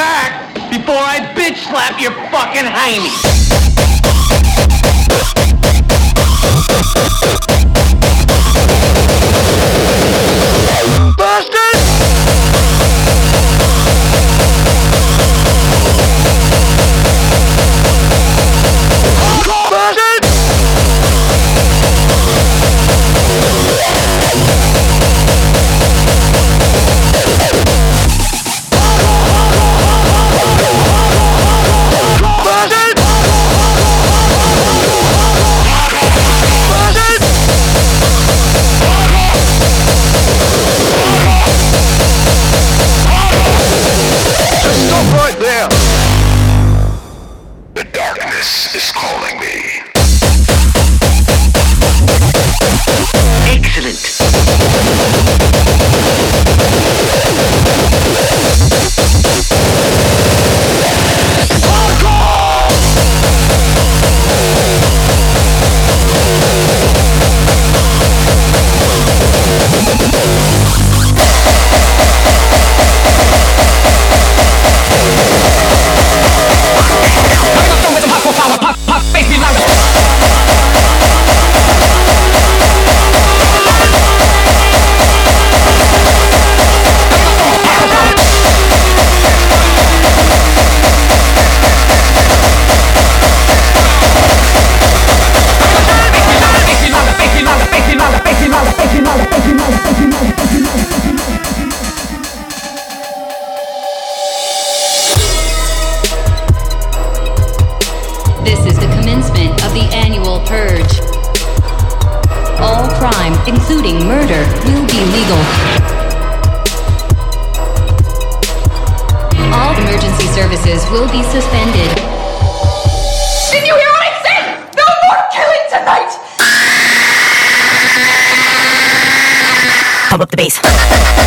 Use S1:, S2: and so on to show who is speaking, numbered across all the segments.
S1: back before I bitch slap your fucking hiney?
S2: Killing tonight!
S3: Pump up the bass.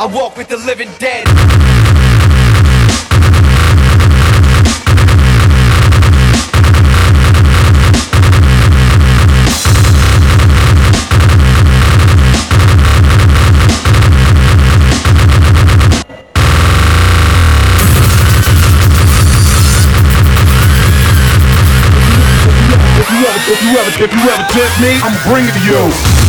S1: I walk with the living dead.
S4: If you ever, if you ever, if you ever test me, I'm bringing you.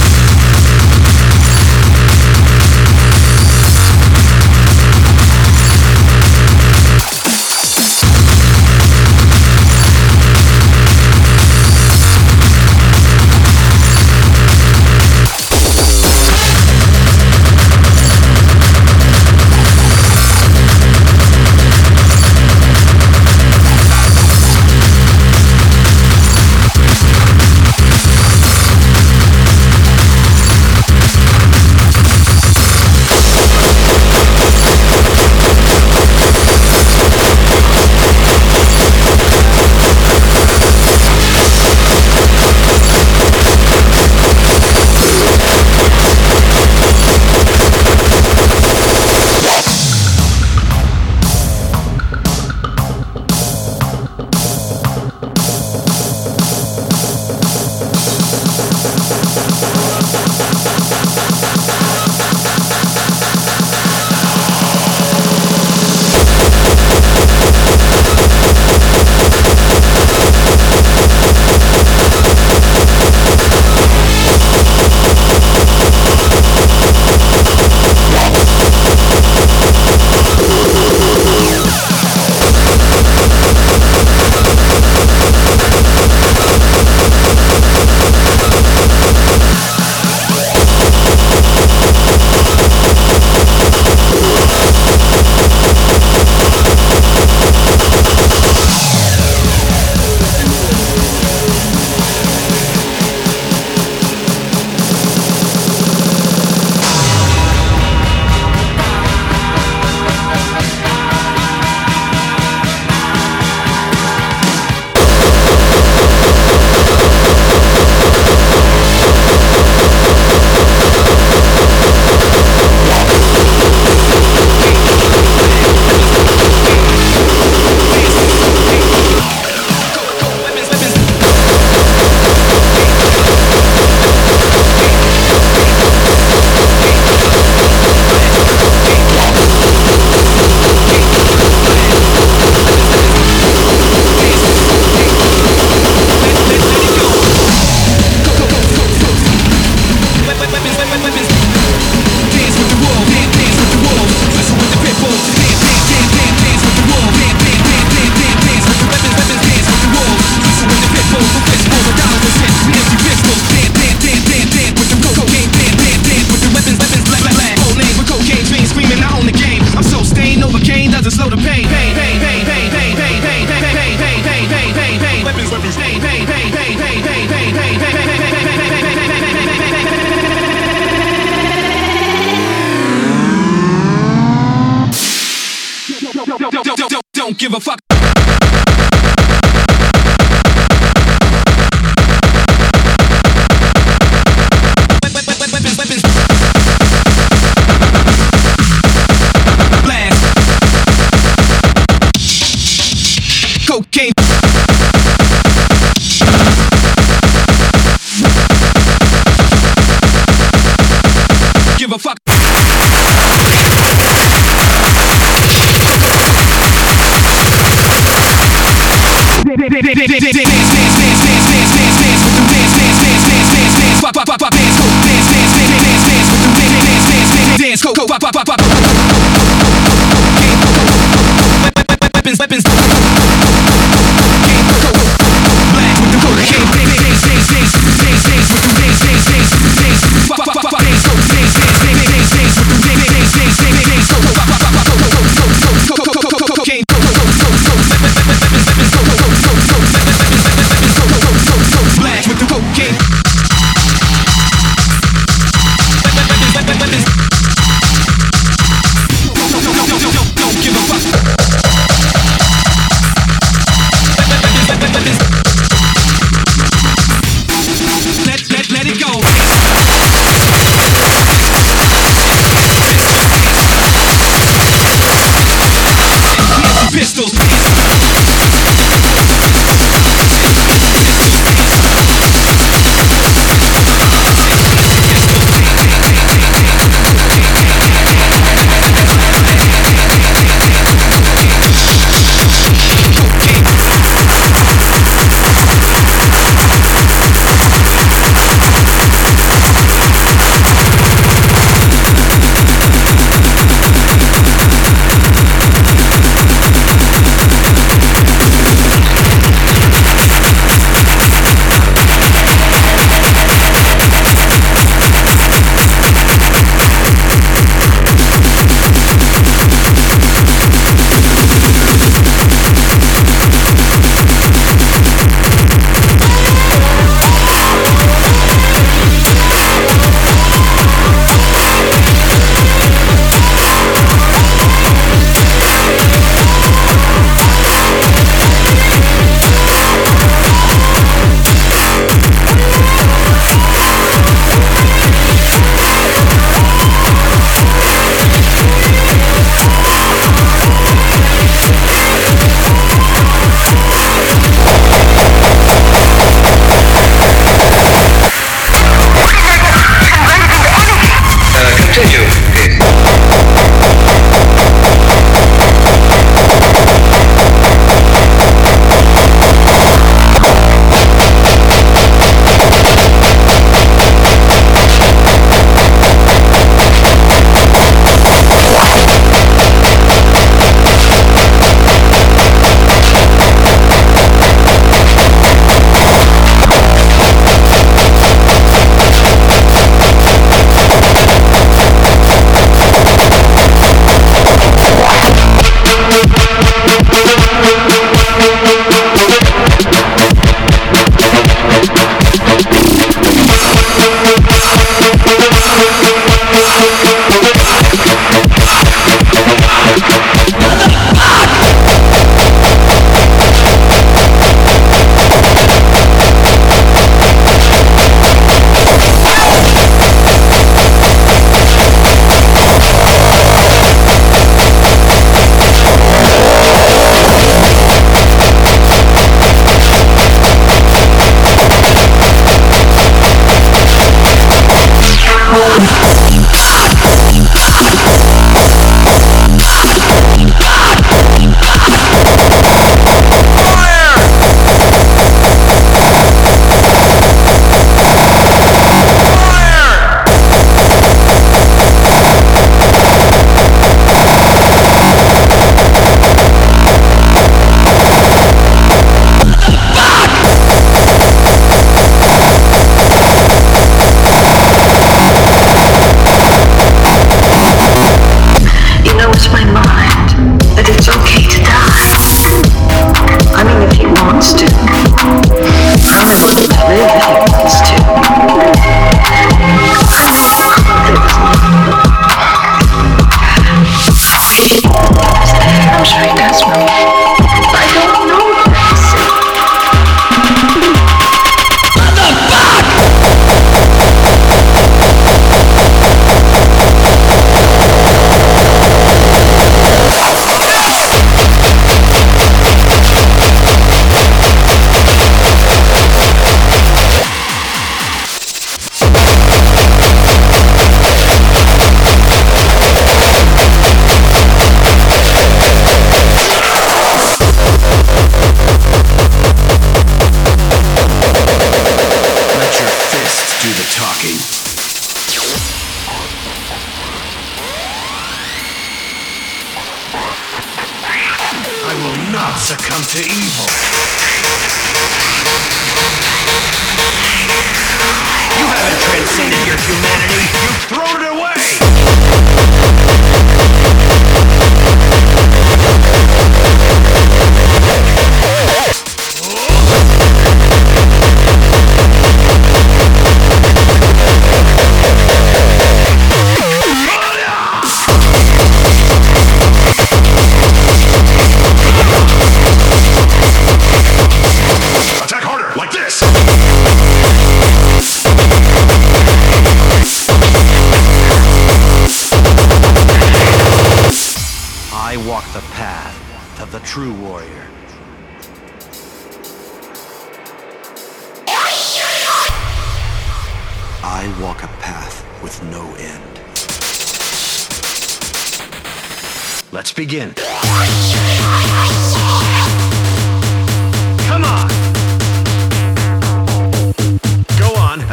S5: Weapons, weapons.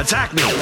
S6: attack
S7: me!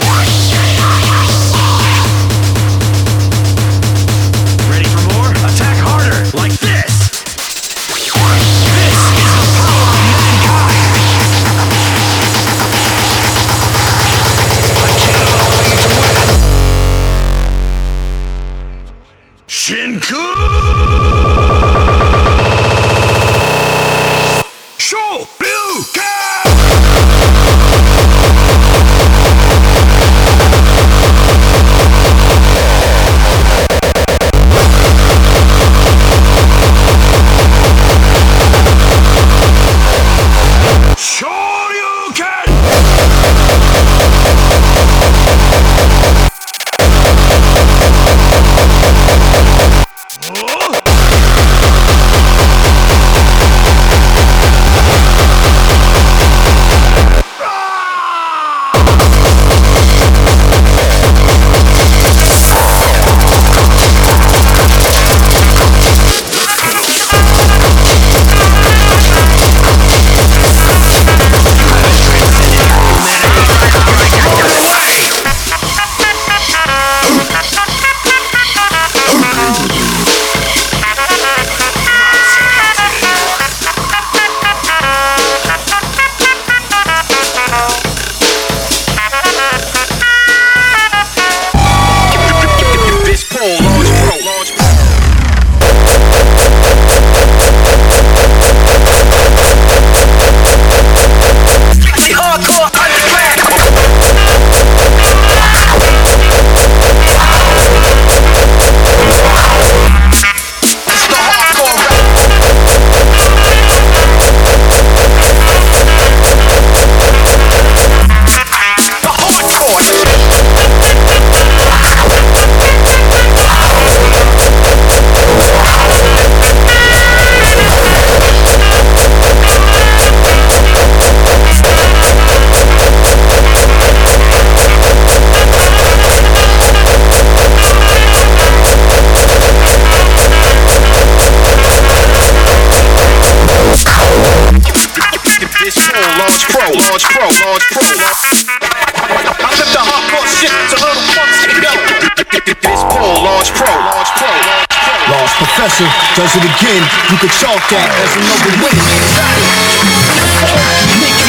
S8: does it again. You could chalk that as another win.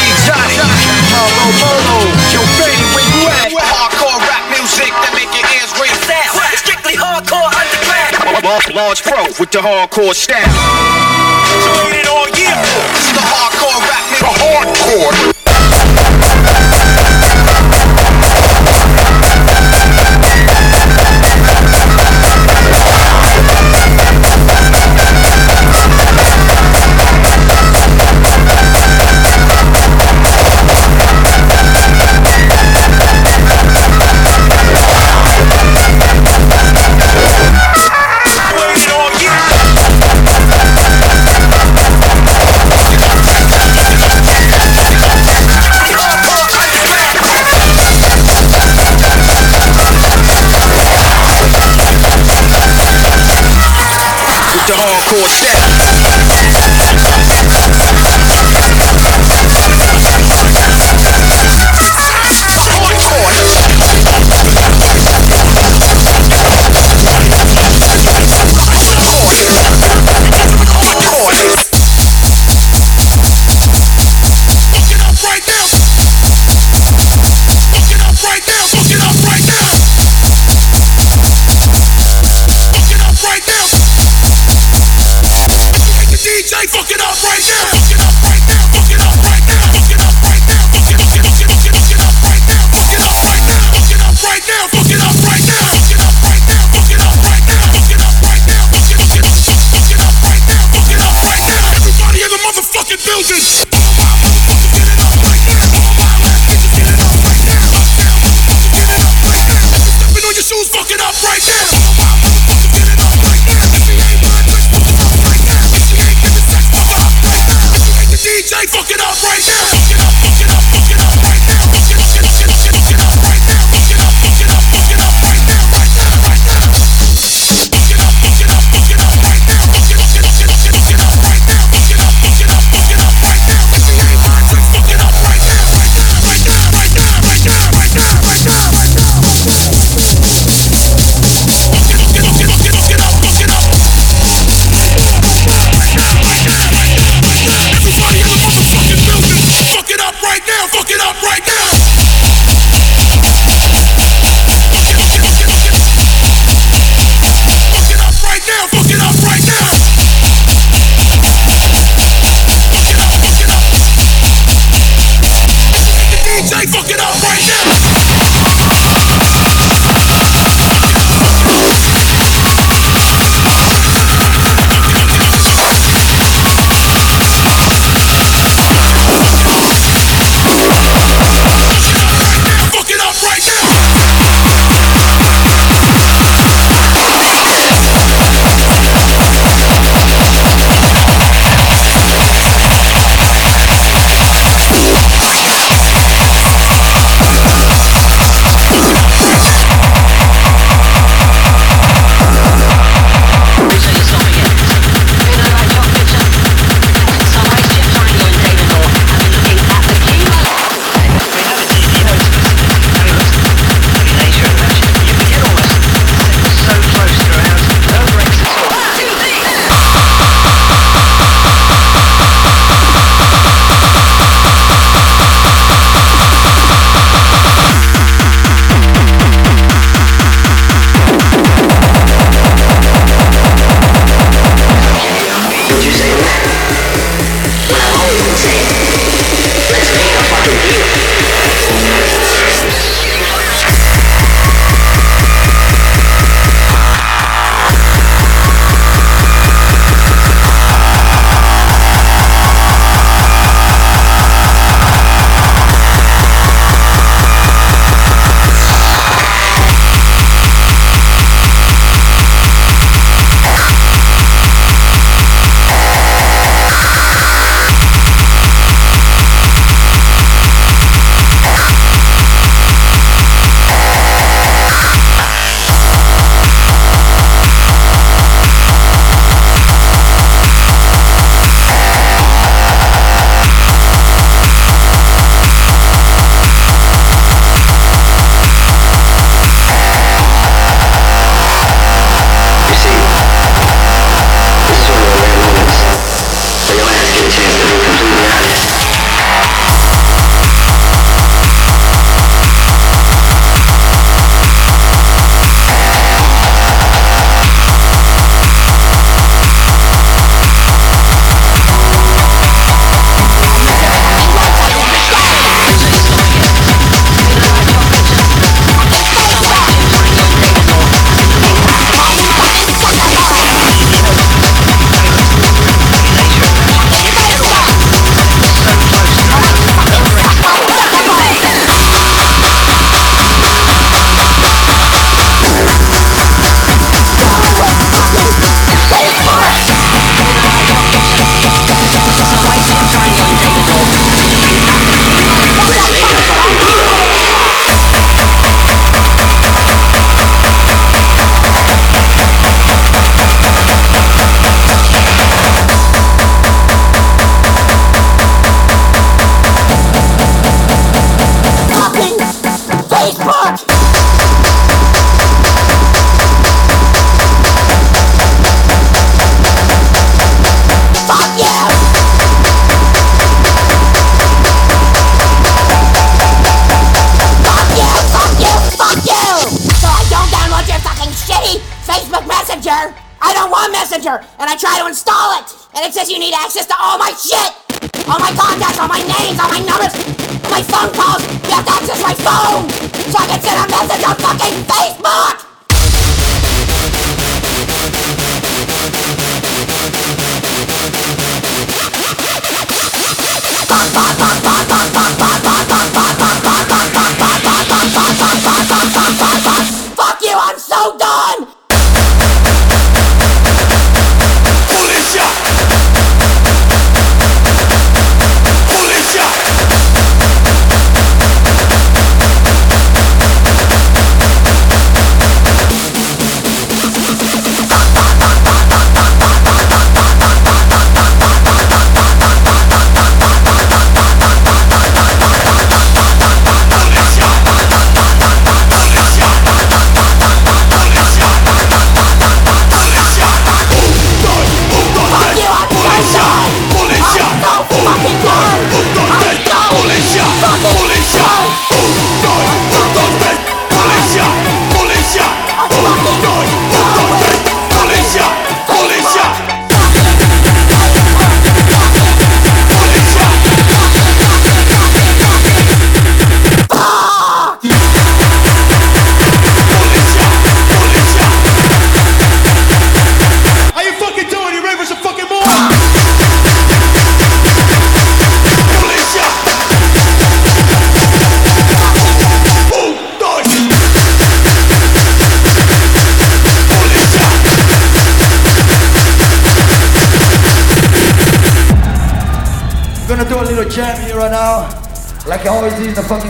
S5: Exotic, Molo, where you at? Hardcore rap music that make your ears ring. Strictly hardcore underground.
S6: Large pro with the hardcore staff.
S5: So all year. It's the hardcore rap.
S6: The hardcore.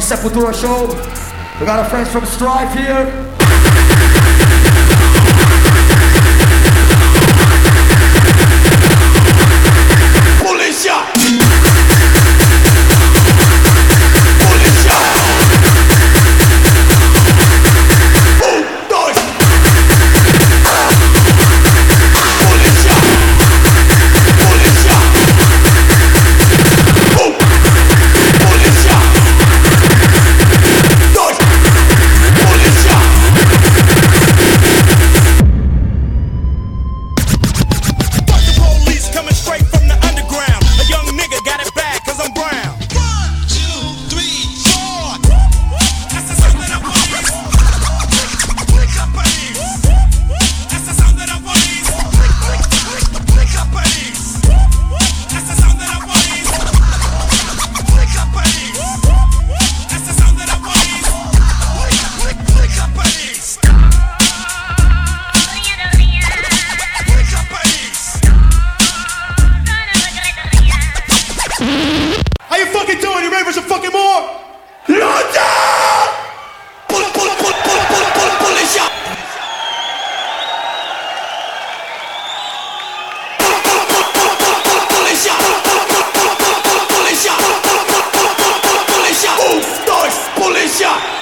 S9: Sepultura show. We got our friends from Strife here.
S10: 샷!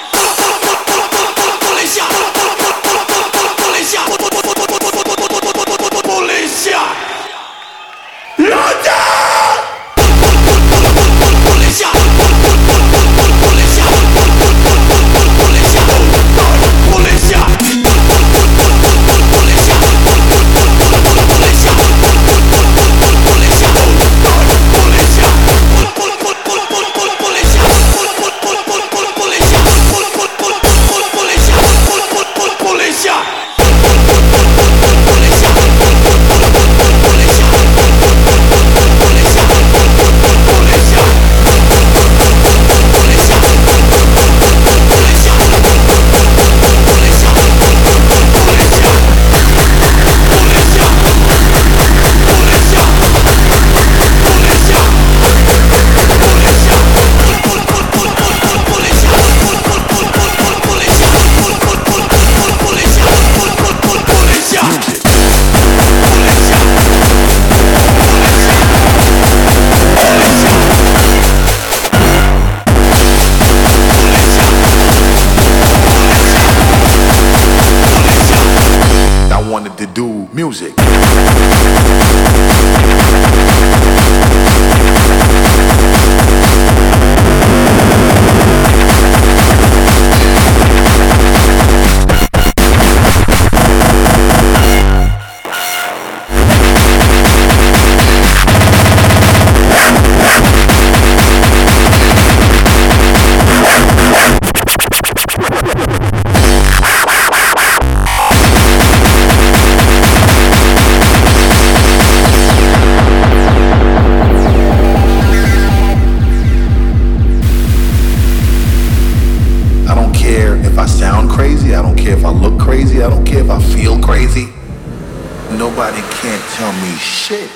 S10: Tell me shit.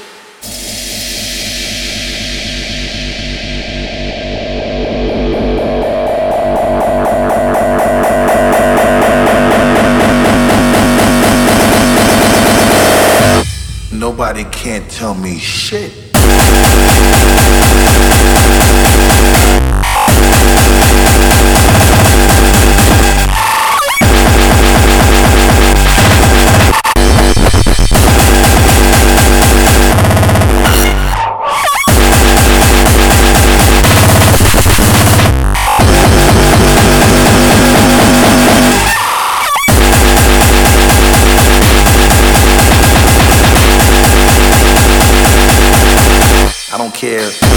S10: Nobody can't tell me shit. Care.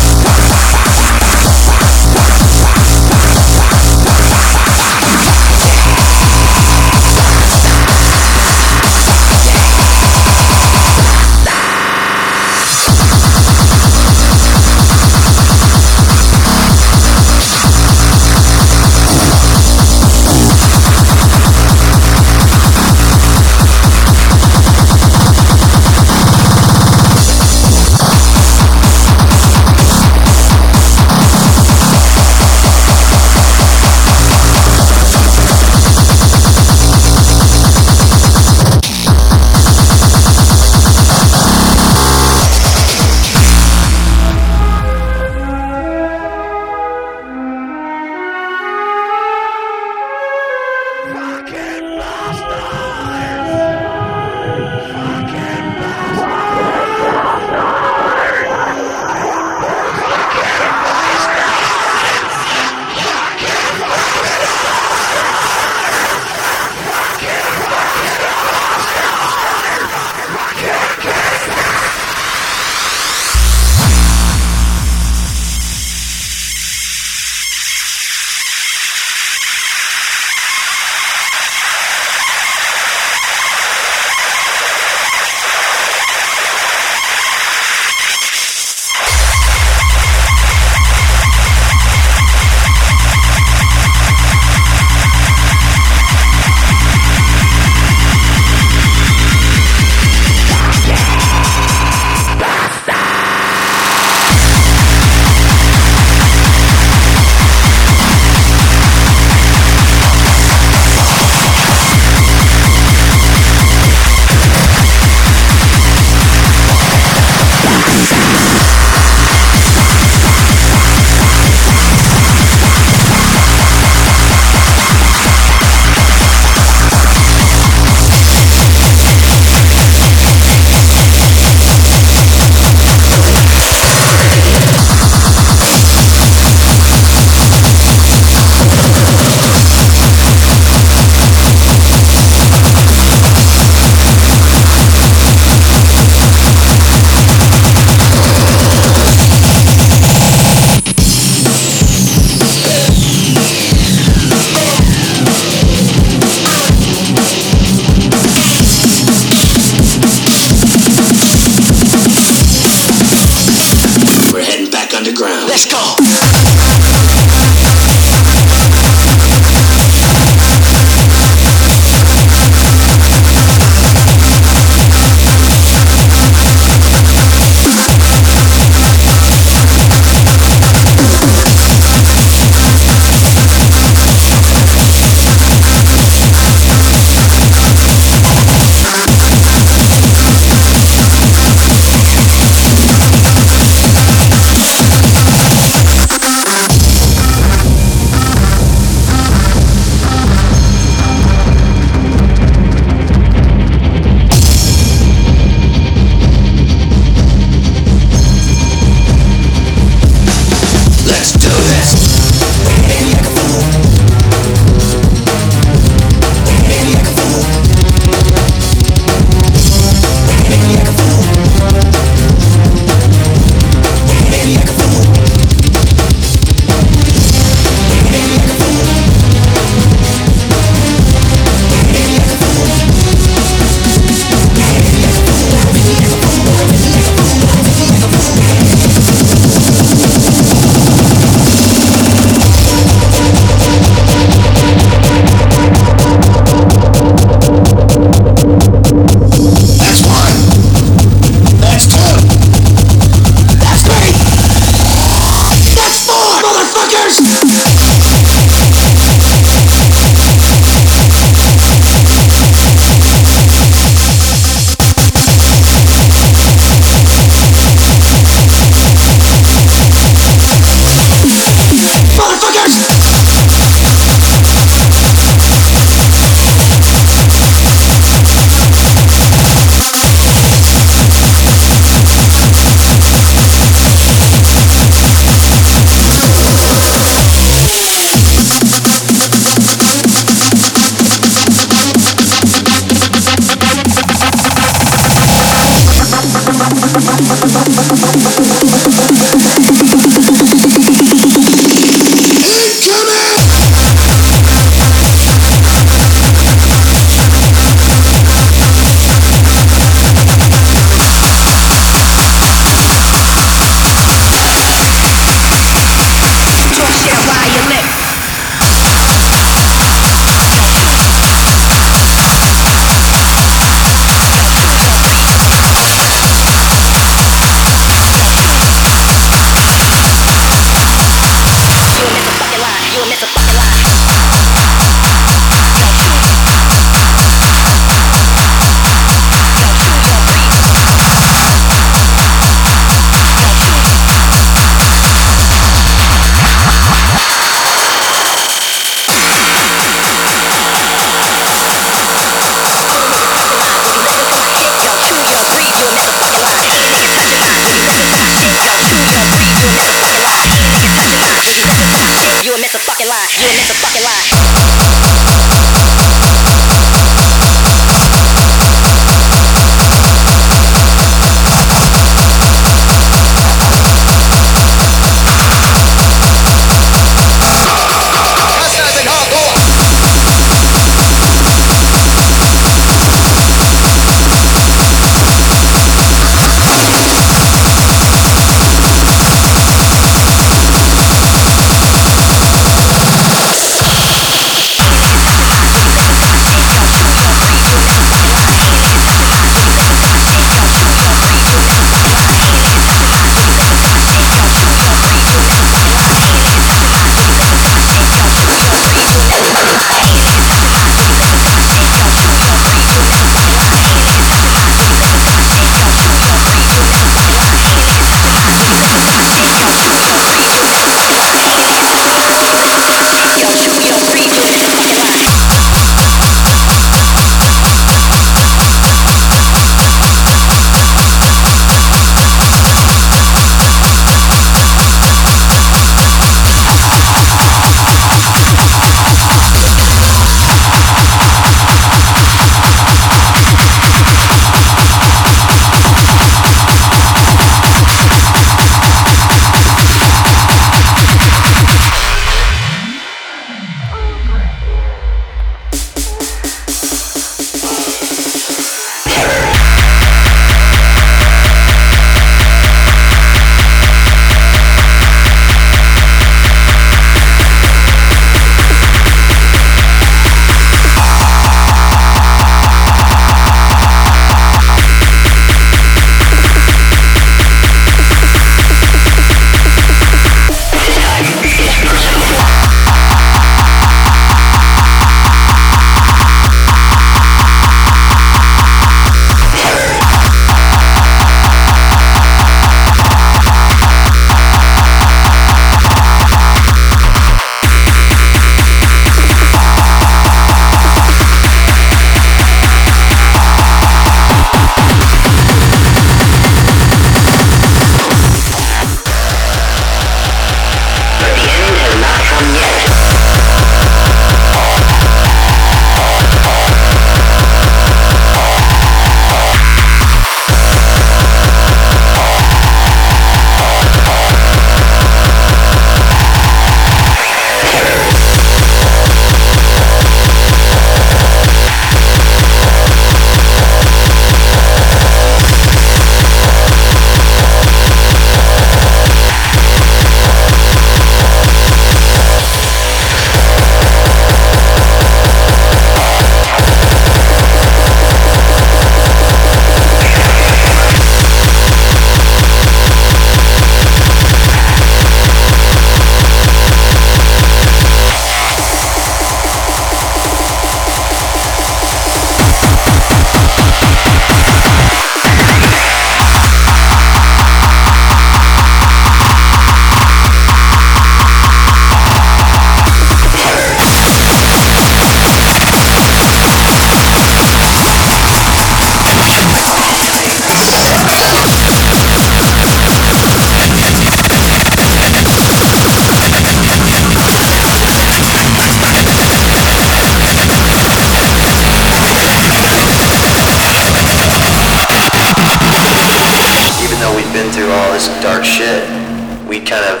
S11: We kind of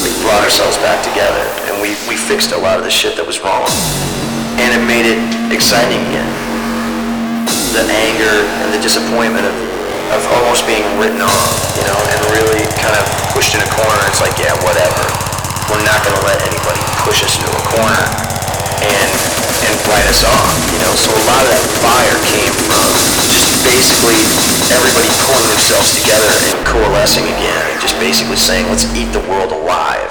S11: we brought ourselves back together and we, we fixed a lot of the shit that was wrong. And it made it exciting again. The anger and the disappointment of, of almost being written off, you know, and really kind of pushed in a corner. It's like, yeah, whatever. We're not going to let anybody push us into a corner and and write us off, you know. So a lot of that fire came from just basically everybody pulling themselves together and coalescing again, basically saying, let's eat the world alive.